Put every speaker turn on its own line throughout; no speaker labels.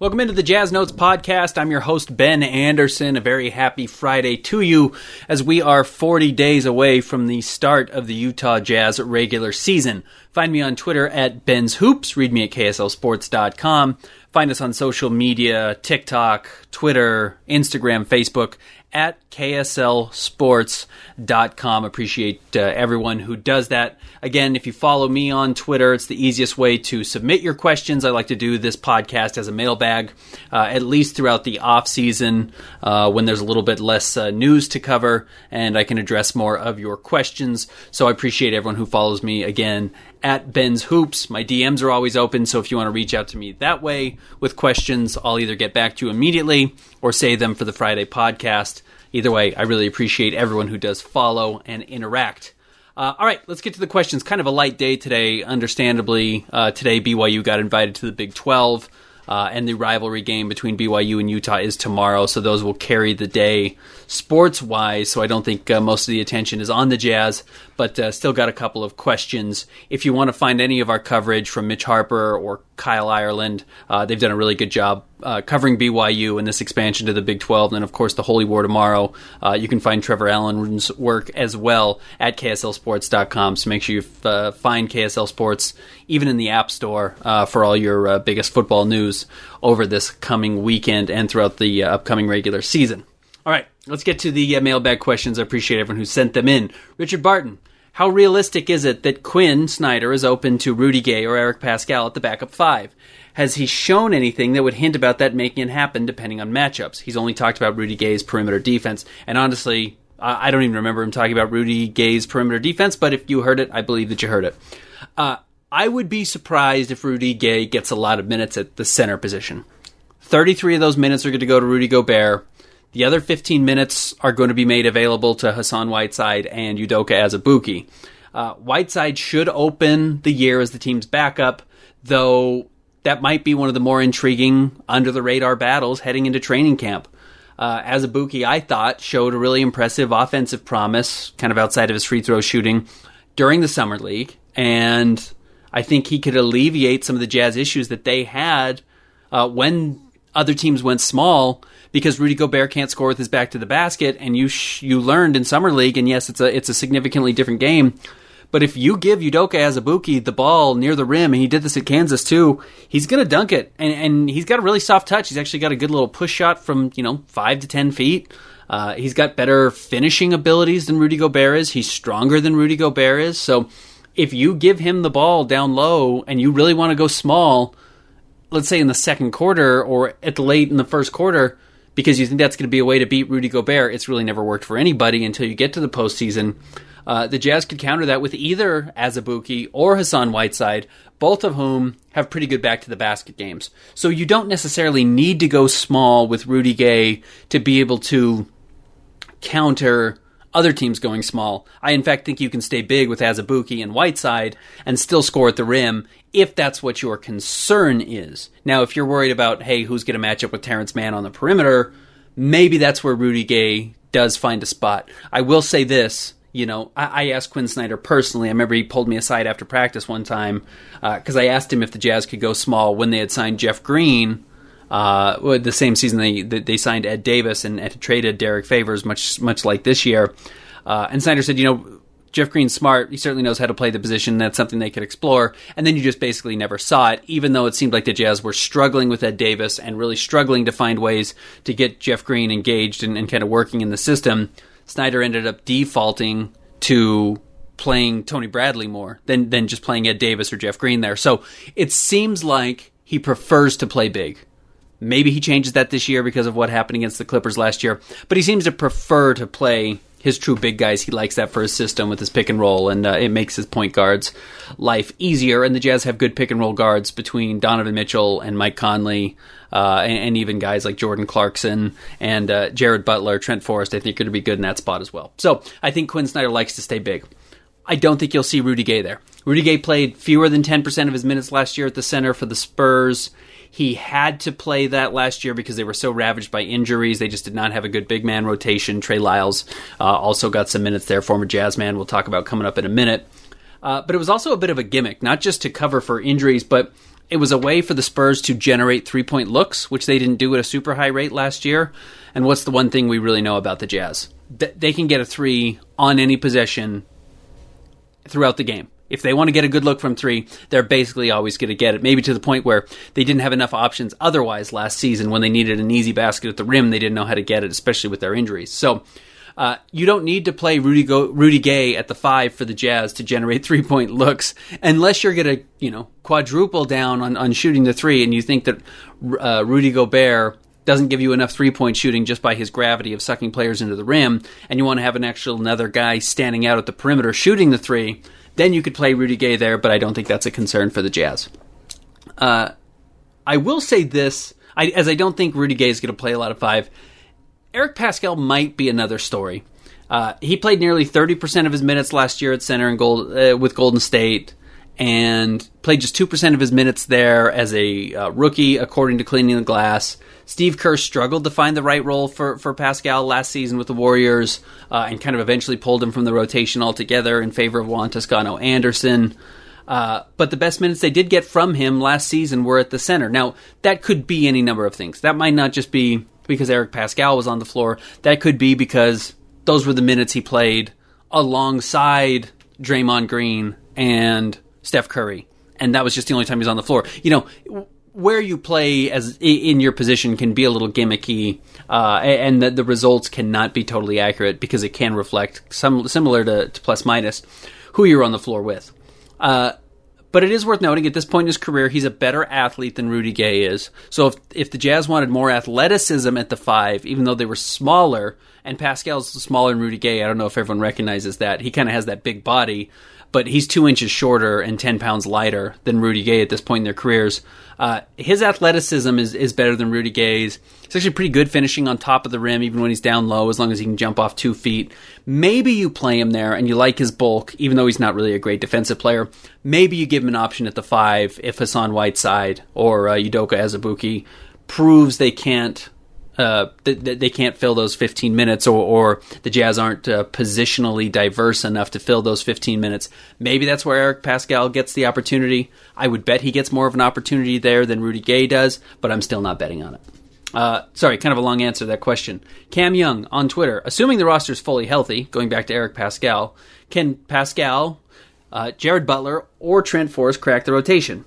Welcome into the Jazz Notes podcast. I'm your host, Ben Anderson. A very happy Friday to you as we are 40 days away from the start of the Utah Jazz regular season. Find me on Twitter at Ben's Hoops. Read me at KSLSports.com. Find us on social media TikTok, Twitter, Instagram, Facebook at kslsports.com. Appreciate uh, everyone who does that. Again, if you follow me on Twitter, it's the easiest way to submit your questions. I like to do this podcast as a mailbag, uh, at least throughout the off season uh, when there's a little bit less uh, news to cover, and I can address more of your questions. So I appreciate everyone who follows me again at Ben's Hoops. My DMs are always open, so if you want to reach out to me that way with questions, I'll either get back to you immediately or save them for the Friday podcast. Either way, I really appreciate everyone who does follow and interact. Uh, all right, let's get to the questions. Kind of a light day today, understandably. Uh, today, BYU got invited to the Big 12. Uh, and the rivalry game between BYU and Utah is tomorrow, so those will carry the day sports wise. So I don't think uh, most of the attention is on the Jazz, but uh, still got a couple of questions. If you want to find any of our coverage from Mitch Harper or Kyle Ireland, uh, they've done a really good job uh, covering BYU and this expansion to the Big 12, and of course the Holy War tomorrow. Uh, you can find Trevor Allen's work as well at KSLSports.com. So make sure you f- uh, find KSL Sports even in the App Store uh, for all your uh, biggest football news over this coming weekend and throughout the upcoming regular season. All right, let's get to the mailbag questions. I appreciate everyone who sent them in. Richard Barton. How realistic is it that Quin Snyder is open to Rudy Gay or Eric Paschall at the backup five? Has he shown anything that would hint about that making it happen depending on matchups? He's only talked about Rudy Gay's perimeter defense, and honestly, I don't even remember him talking about Rudy Gay's perimeter defense, but if you heard it, I believe that you heard it. Uh, I would be surprised if Rudy Gay gets a lot of minutes at the center position. 33 of those minutes are going to go to Rudy Gobert. The other 15 minutes are going to be made available to Hassan Whiteside and Udoka Azubuike. Uh, Whiteside should open the year as the team's backup, though that might be one of the more intriguing under the radar battles heading into training camp. Uh, Azubuike, I thought, showed a really impressive offensive promise, kind of outside of his free throw shooting during the summer league, and I think he could alleviate some of the Jazz issues that they had uh, when other teams went small because Rudy Gobert can't score with his back to the basket, and you sh- you learned in summer league, and yes, it's a it's a significantly different game. But if you give Udoka Azubuike the ball near the rim, and he did this at Kansas too, he's going to dunk it, and, and he's got a really soft touch. He's actually got a good little push shot from you know five to ten feet. Uh, he's got better finishing abilities than Rudy Gobert is. He's stronger than Rudy Gobert is. So if you give him the ball down low and you really want to go small, let's say in the second quarter or at the late in the first quarter, because you think that's going to be a way to beat Rudy Gobert, it's really never worked for anybody until you get to the postseason. Uh, the Jazz could counter that with either Azubuike or Hassan Whiteside, both of whom have pretty good back to the basket games. So you don't necessarily need to go small with Rudy Gay to be able to counter other teams going small. I, in fact, think you can stay big with Azubuike and Whiteside and still score at the rim if that's what your concern is. Now, if you're worried about, hey, who's going to match up with Terance Mann on the perimeter, maybe that's where Rudy Gay does find a spot. I will say this. You know, I, I asked Quin Snyder personally. I remember he pulled me aside after practice one time because uh, I asked him if the Jazz could go small when they had signed Jeff Green uh, the same season they they signed Ed Davis and, traded Derrick Favors, much much like this year. Uh, and Snyder said, you know, Jeff Green's smart. He certainly knows how to play the position. That's something they could explore. And then you just basically never saw it, even though it seemed like the Jazz were struggling with Ed Davis and really struggling to find ways to get Jeff Green engaged and, and kind of working in the system. Snyder ended up defaulting to playing Tony Bradley more than than just playing Ed Davis or Jeff Green there. So it seems like he prefers to play big. Maybe he changes that this year because of what happened against the Clippers last year, but he seems to prefer to play his true big guys. He likes that for his system with his pick and roll, and uh, it makes his point guards' life easier. And the Jazz have good pick and roll guards between Donovan Mitchell and Mike Conley, uh, and, and, even guys like Jordan Clarkson and uh, Jared Butler, Trent Forrest. I think are going to be good in that spot as well. So I think Quin Snyder likes to stay big. I don't think you'll see Rudy Gay there. Rudy Gay played fewer than 10% of his minutes last year at the center for the Spurs. He had to play that last year because they were so ravaged by injuries. They just did not have a good big man rotation. Trey Lyles uh, also got some minutes there, former Jazz man. We'll talk about coming up in a minute. Uh, but it was also a bit of a gimmick, not just to cover for injuries, but it was a way for the Spurs to generate three point looks, which they didn't do at a super high rate last year. And what's the one thing we really know about the Jazz? They can get a three on any possession throughout the game. If they want to get a good look from three, they're basically always going to get it. Maybe to the point where they didn't have enough options otherwise last season when they needed an easy basket at the rim. They didn't know how to get it, especially with their injuries. So uh, you don't need to play Rudy, Go- Rudy Gay at the five for the Jazz to generate three point looks unless you're going to, you know, quadruple down on, on shooting the three and you think that uh, Rudy Gobert doesn't give you enough three point shooting just by his gravity of sucking players into the rim, and you want to have an actual another guy standing out at the perimeter shooting the three, then you could play Rudy Gay there, but I don't think that's a concern for the Jazz. Uh, I will say this, I, as I don't think Rudy Gay is going to play a lot of five. Eric Paschall might be another story. Uh, he played nearly 30% of his minutes last year at center and gold, uh, with Golden State and played just 2% of his minutes there as a uh, rookie, according to Cleaning the Glass. Steve Kerr struggled to find the right role for, for Paschall last season with the Warriors uh, and kind of eventually pulled him from the rotation altogether in favor of Juan Toscano Anderson. Uh, but the best minutes they did get from him last season were at the center. Now, that could be any number of things. That might not just be because Eric Paschall was on the floor, that could be because those were the minutes he played alongside Draymond Green and Steph Curry. And that was just the only time he's on the floor. You know, where you play as in your position can be a little gimmicky, uh, and the, the, results cannot be totally accurate because it can reflect some similar to, to plus minus who you're on the floor with. Uh, but it is worth noting at this point in his career, he's a better athlete than Rudy Gay is. So if if the Jazz wanted more athleticism at the five, even though they were smaller, and Paschall's smaller than Rudy Gay, I don't know if everyone recognizes that. He kind of has that big body, but he's two inches shorter and ten pounds lighter than Rudy Gay at this point in their careers. Uh, his athleticism is, is better than Rudy Gay's. He's actually pretty good finishing on top of the rim, even when he's down low, as long as he can jump off two feet. Maybe you play him there and you like his bulk, even though he's not really a great defensive player. Maybe you give him an option at the five if Hassan Whiteside or uh, Udoka Azubuike proves they can't uh, they can't fill those 15 minutes, or, or the Jazz aren't uh, positionally diverse enough to fill those 15 minutes. Maybe that's where Eric Paschall gets the opportunity. I would bet he gets more of an opportunity there than Rudy Gay does, but I'm still not betting on it. Uh, sorry, kind of a long answer to that question. Cam Young on Twitter, assuming the roster is fully healthy, going back to Eric Paschall, can Paschall, uh, Jared Butler, or Trent Forrest crack the rotation?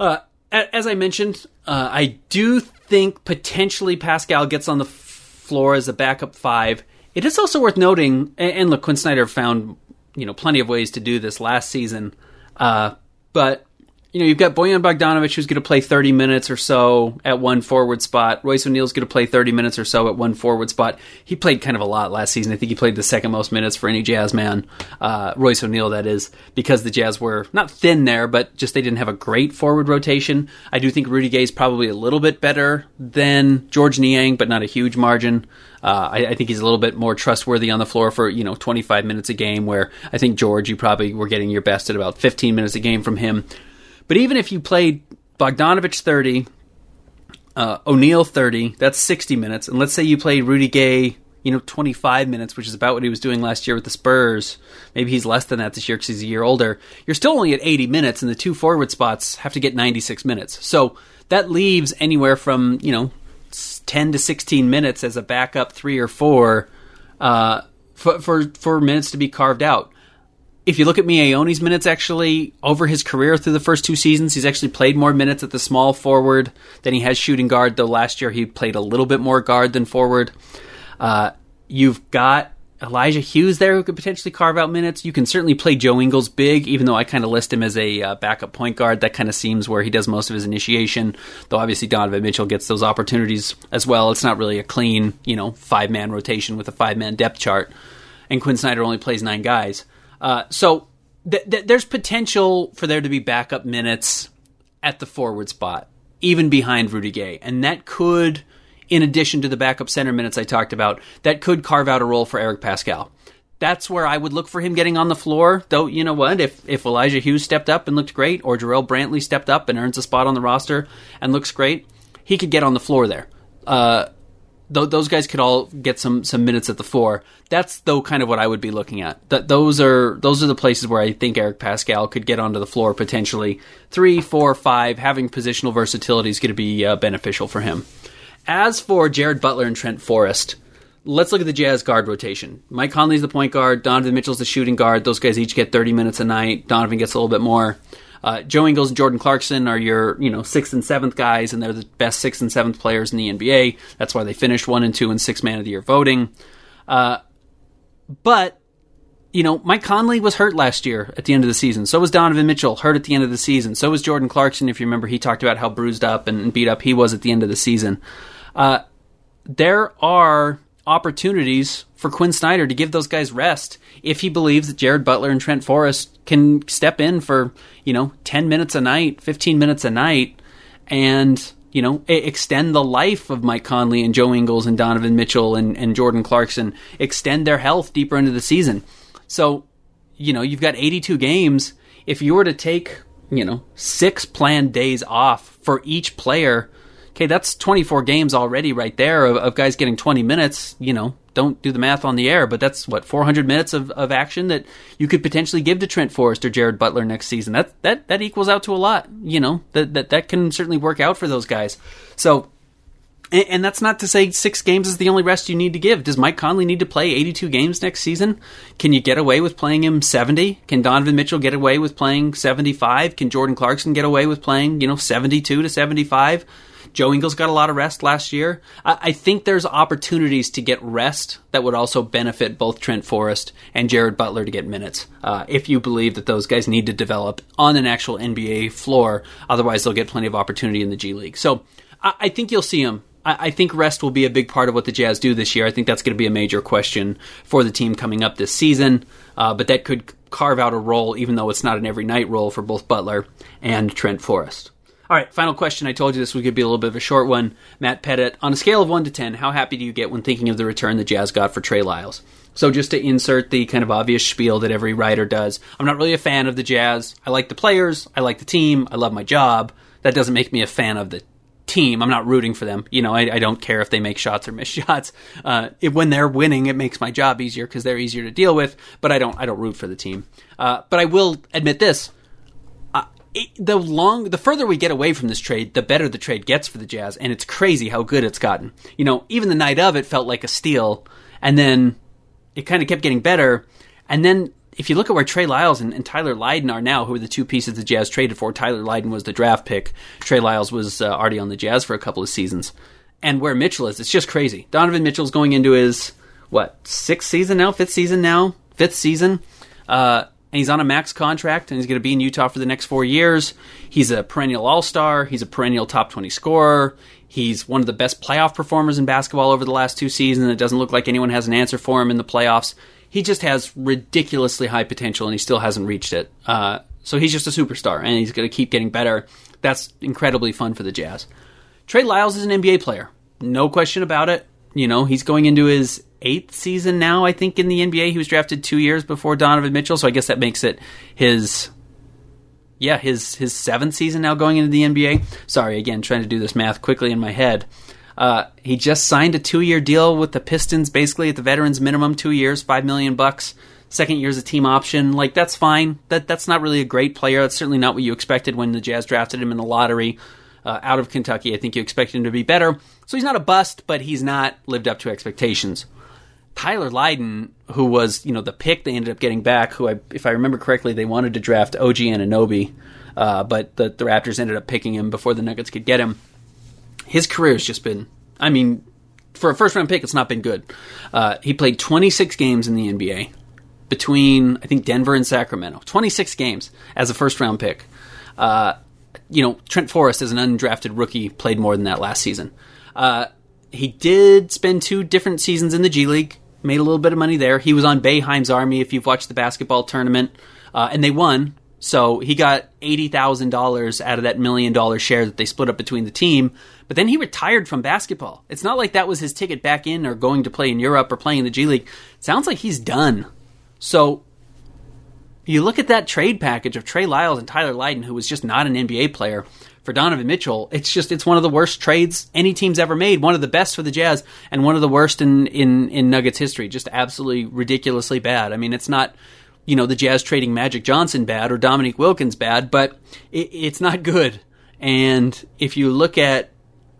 Uh, as I mentioned, uh, I do think potentially Paschall gets on the floor as a backup five. It is also worth noting, and look, Quin Snyder found you know plenty of ways to do this last season, uh, but you know, you've got Bojan Bogdanovic who's going to play 30 minutes or so at one forward spot. Royce O'Neale's going to play 30 minutes or so at one forward spot. He played kind of a lot last season. I think he played the second most minutes for any Jazz man. Uh, Royce O'Neale, that is, because the Jazz were not thin there, but just they didn't have a great forward rotation. I do think Rudy Gay is probably a little bit better than Georges Niang, but not a huge margin. Uh, I, I, think he's a little bit more trustworthy on the floor for you know 25 minutes a game. Where I think George, you probably were getting your best at about 15 minutes a game from him. But even if you played Bogdanovic 30, uh, O'Neale 30, that's 60 minutes. And let's say you played Rudy Gay, you know, 25 minutes, which is about what he was doing last year with the Spurs. Maybe he's less than that this year because he's a year older. You're still only at 80 minutes, and the two forward spots have to get 96 minutes. So that leaves anywhere from, you know, 10 to 16 minutes as a backup three or four uh, for, for, for minutes to be carved out if you look at Miye Oni's minutes actually over his career through the first two seasons, he's actually played more minutes at the small forward than he has shooting guard. Though last year he played a little bit more guard than forward. Uh, you've got Elijah Hughes there who could potentially carve out minutes. You can certainly play Joe Ingles big, even though I kind of list him as a uh, backup point guard. That kind of seems where he does most of his initiation. Though obviously Donovan Mitchell gets those opportunities as well. It's not really a clean, you know, five man rotation with a five man depth chart. And Quin Snyder only plays nine guys. Uh, so th- th- there's potential for there to be backup minutes at the forward spot, even behind Rudy Gay, and that could, in addition to the backup center minutes I talked about, that could carve out a role for Eric Paschall. That's where I would look for him getting on the floor. Though you know what, if if Elijah Hughes stepped up and looked great, or Jarrell Brantley stepped up and earns a spot on the roster and looks great, he could get on the floor there. Uh, th- those guys could all get some some minutes at the four. That's though kind of what I would be looking at. That those are those are the places where I think Eric Paschall could get onto the floor potentially. Three, four, five. Having positional versatility is going to be uh, beneficial for him. As for Jared Butler and Trent Forrest, let's look at the Jazz guard rotation. Mike Conley's the point guard. Donovan Mitchell's the shooting guard. Those guys each get 30 minutes a night. Donovan gets a little bit more. Uh, Joe Ingles and Jordan Clarkson are your, you know, sixth and seventh guys, and they're the best sixth and seventh players in the NBA. That's why they finished one and two in six man of the year voting. Uh, but, you know, Mike Conley was hurt last year at the end of the season. So was Donovan Mitchell, hurt at the end of the season. So was Jordan Clarkson. If you remember, he talked about how bruised up and beat up he was at the end of the season. Uh, there are opportunities for Quin Snyder to give those guys rest if he believes that Jared Butler and Trent Forrest can step in for, you know, 10 minutes a night, 15 minutes a night, and, you know, extend the life of Mike Conley and Joe Ingles and Donovan Mitchell and, and Jordan Clarkson, extend their health deeper into the season. So, you know, you've got 82 games. If you were to take, you know, six planned days off for each player, okay, that's 24 games already right there of, of, guys getting 20 minutes. You know, don't do the math on the air, but that's what 400 minutes of, of action that you could potentially give to Trent Forrest or Jared Butler next season. That that that equals out to a lot. You know, that that that can certainly work out for those guys. So. And, and that's not to say six games is the only rest you need to give. Does Mike Conley need to play 82 games next season? Can you get away with playing him 70? Can Donovan Mitchell get away with playing 75? Can Jordan Clarkson get away with playing, you know, 72 to 75? Joe Ingles got a lot of rest last year. I, I think there's opportunities to get rest that would also benefit both Trent Forrest and Jared Butler to get minutes. Uh, if you believe that those guys need to develop on an actual NBA floor, otherwise they'll get plenty of opportunity in the G League. So I, I think you'll see them. I think rest will be a big part of what the Jazz do this year. I think that's going to be a major question for the team coming up this season. Uh, but that could carve out a role, even though it's not an every night role for both Butler and Trent Forrest. All right, final question. I told you this going be a little bit of a short one. Matt Pettit, on a scale of 1 to 10, how happy do you get when thinking of the return the Jazz got for Trey Lyles? So, just to insert the kind of obvious spiel that every writer does, I'm not really a fan of the Jazz. I like the players, I like the team, I love my job. That doesn't make me a fan of the team. I'm not rooting for them. You know, I, I don't care if they make shots or miss shots. Uh, if, when they're winning, it makes my job easier because they're easier to deal with. But I don't, I don't root for the team. Uh, but I will admit this: it, the long the further we get away from this trade, the better the trade gets for the Jazz, and it's crazy how good it's gotten. You know, even the night of it felt like a steal, and then it kind of kept getting better. And then if you look at where Trey Lyles and, and, Tyler Lydon are now, who are the two pieces the Jazz traded for, Tyler Lydon was the draft pick. Trey Lyles was uh, already on the Jazz for a couple of seasons. And where Mitchell is, it's just crazy. Donovan Mitchell's going into his what sixth season now, fifth season now, fifth season. Uh, and he's on a max contract, and he's going to be in Utah for the next four years. He's a perennial All Star. He's a perennial top twenty scorer. He's one of the best playoff performers in basketball over the last two seasons. It doesn't look like anyone has an answer for him in the playoffs. He just has ridiculously high potential, and he still hasn't reached it. Uh, so he's just a superstar, and he's going to keep getting better. That's incredibly fun for the Jazz. Trey Lyles is an NBA player, no question about it. You know, he's going into his eighth season now, I think, in the NBA. He was drafted two years before Donovan Mitchell, so I guess that makes it his yeah, his his seventh season now going into the NBA. Sorry, again, trying to do this math quickly in my head. Uh, he just signed a two year deal with the Pistons, basically at the veterans minimum, two years, five million bucks. Second year's a team option. Like that's fine. That that's not really a great player. That's certainly not what you expected when the Jazz drafted him in the lottery uh, out of Kentucky. I think you expected him to be better. So he's not a bust, but he's not lived up to expectations. Tyler Lydon, who was you know the pick they ended up getting back, who I, if I remember correctly, they wanted to draft OG Anunoby, uh, but the, the Raptors ended up picking him before the Nuggets could get him. His career has just been, I mean, for a first round pick, it's not been good. Uh, he played 26 games in the NBA between I think Denver and Sacramento. 26 games as a first round pick. Uh, you know, Trent Forrest as an undrafted rookie played more than that last season. Uh, he did spend two different seasons in the G League, made a little bit of money there. He was on Boeheim's Army if you've watched the basketball tournament, uh, and they won. So he got eighty thousand dollars out of that million dollar share that they split up between the team. But then he retired from basketball. It's not like that was his ticket back in or going to play in Europe or playing in the G League. sounds like he's done. So you look at that trade package of Trey Lyles and Tyler Lydon, who was just not an NBA player, for Donovan Mitchell. It's just it's one of the worst trades any team's ever made. One of the best for the Jazz, and one of the worst in in in Nuggets history. Just absolutely ridiculously bad. I mean, it's not you know the Jazz trading Magic Johnson bad or Dominique Wilkins bad, but it, it's not good. And if you look at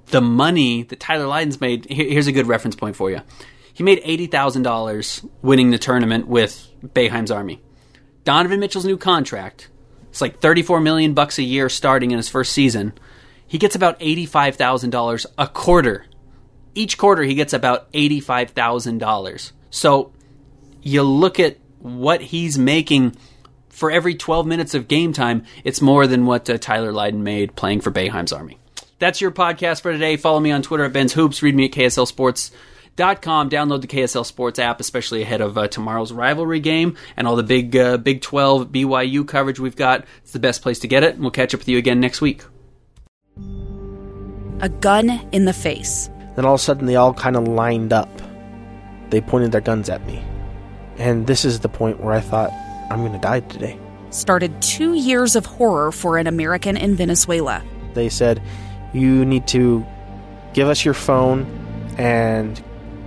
the money that Tyler Lydon's made, here's a good reference point for you. He made eighty thousand dollars winning the tournament with Boeheim's Army. Donovan Mitchell's new contract, it's like 34 million bucks a year starting in his first season. He gets about $85,000 a quarter. Each quarter he gets about $85,000. So you look at what he's making for every 12 minutes of game time, it's more than what uh, Tyler Lydon made playing for Boeheim's Army. That's your podcast for today. Follow me on Twitter at Ben's Hoops. Read me at KSL Sports com. Download the KSL Sports app, especially ahead of uh, tomorrow's rivalry game and all the big uh, Big 12 BYU coverage we've got. It's the best place to get it. And we'll catch up with you again next week.
A gun in the face.
Then all of a sudden, they all kind of lined up. They pointed their guns at me. And this is the point where I thought, I'm going to die today.
Started two years of horror for an American in Venezuela.
They said, You need to give us your phone and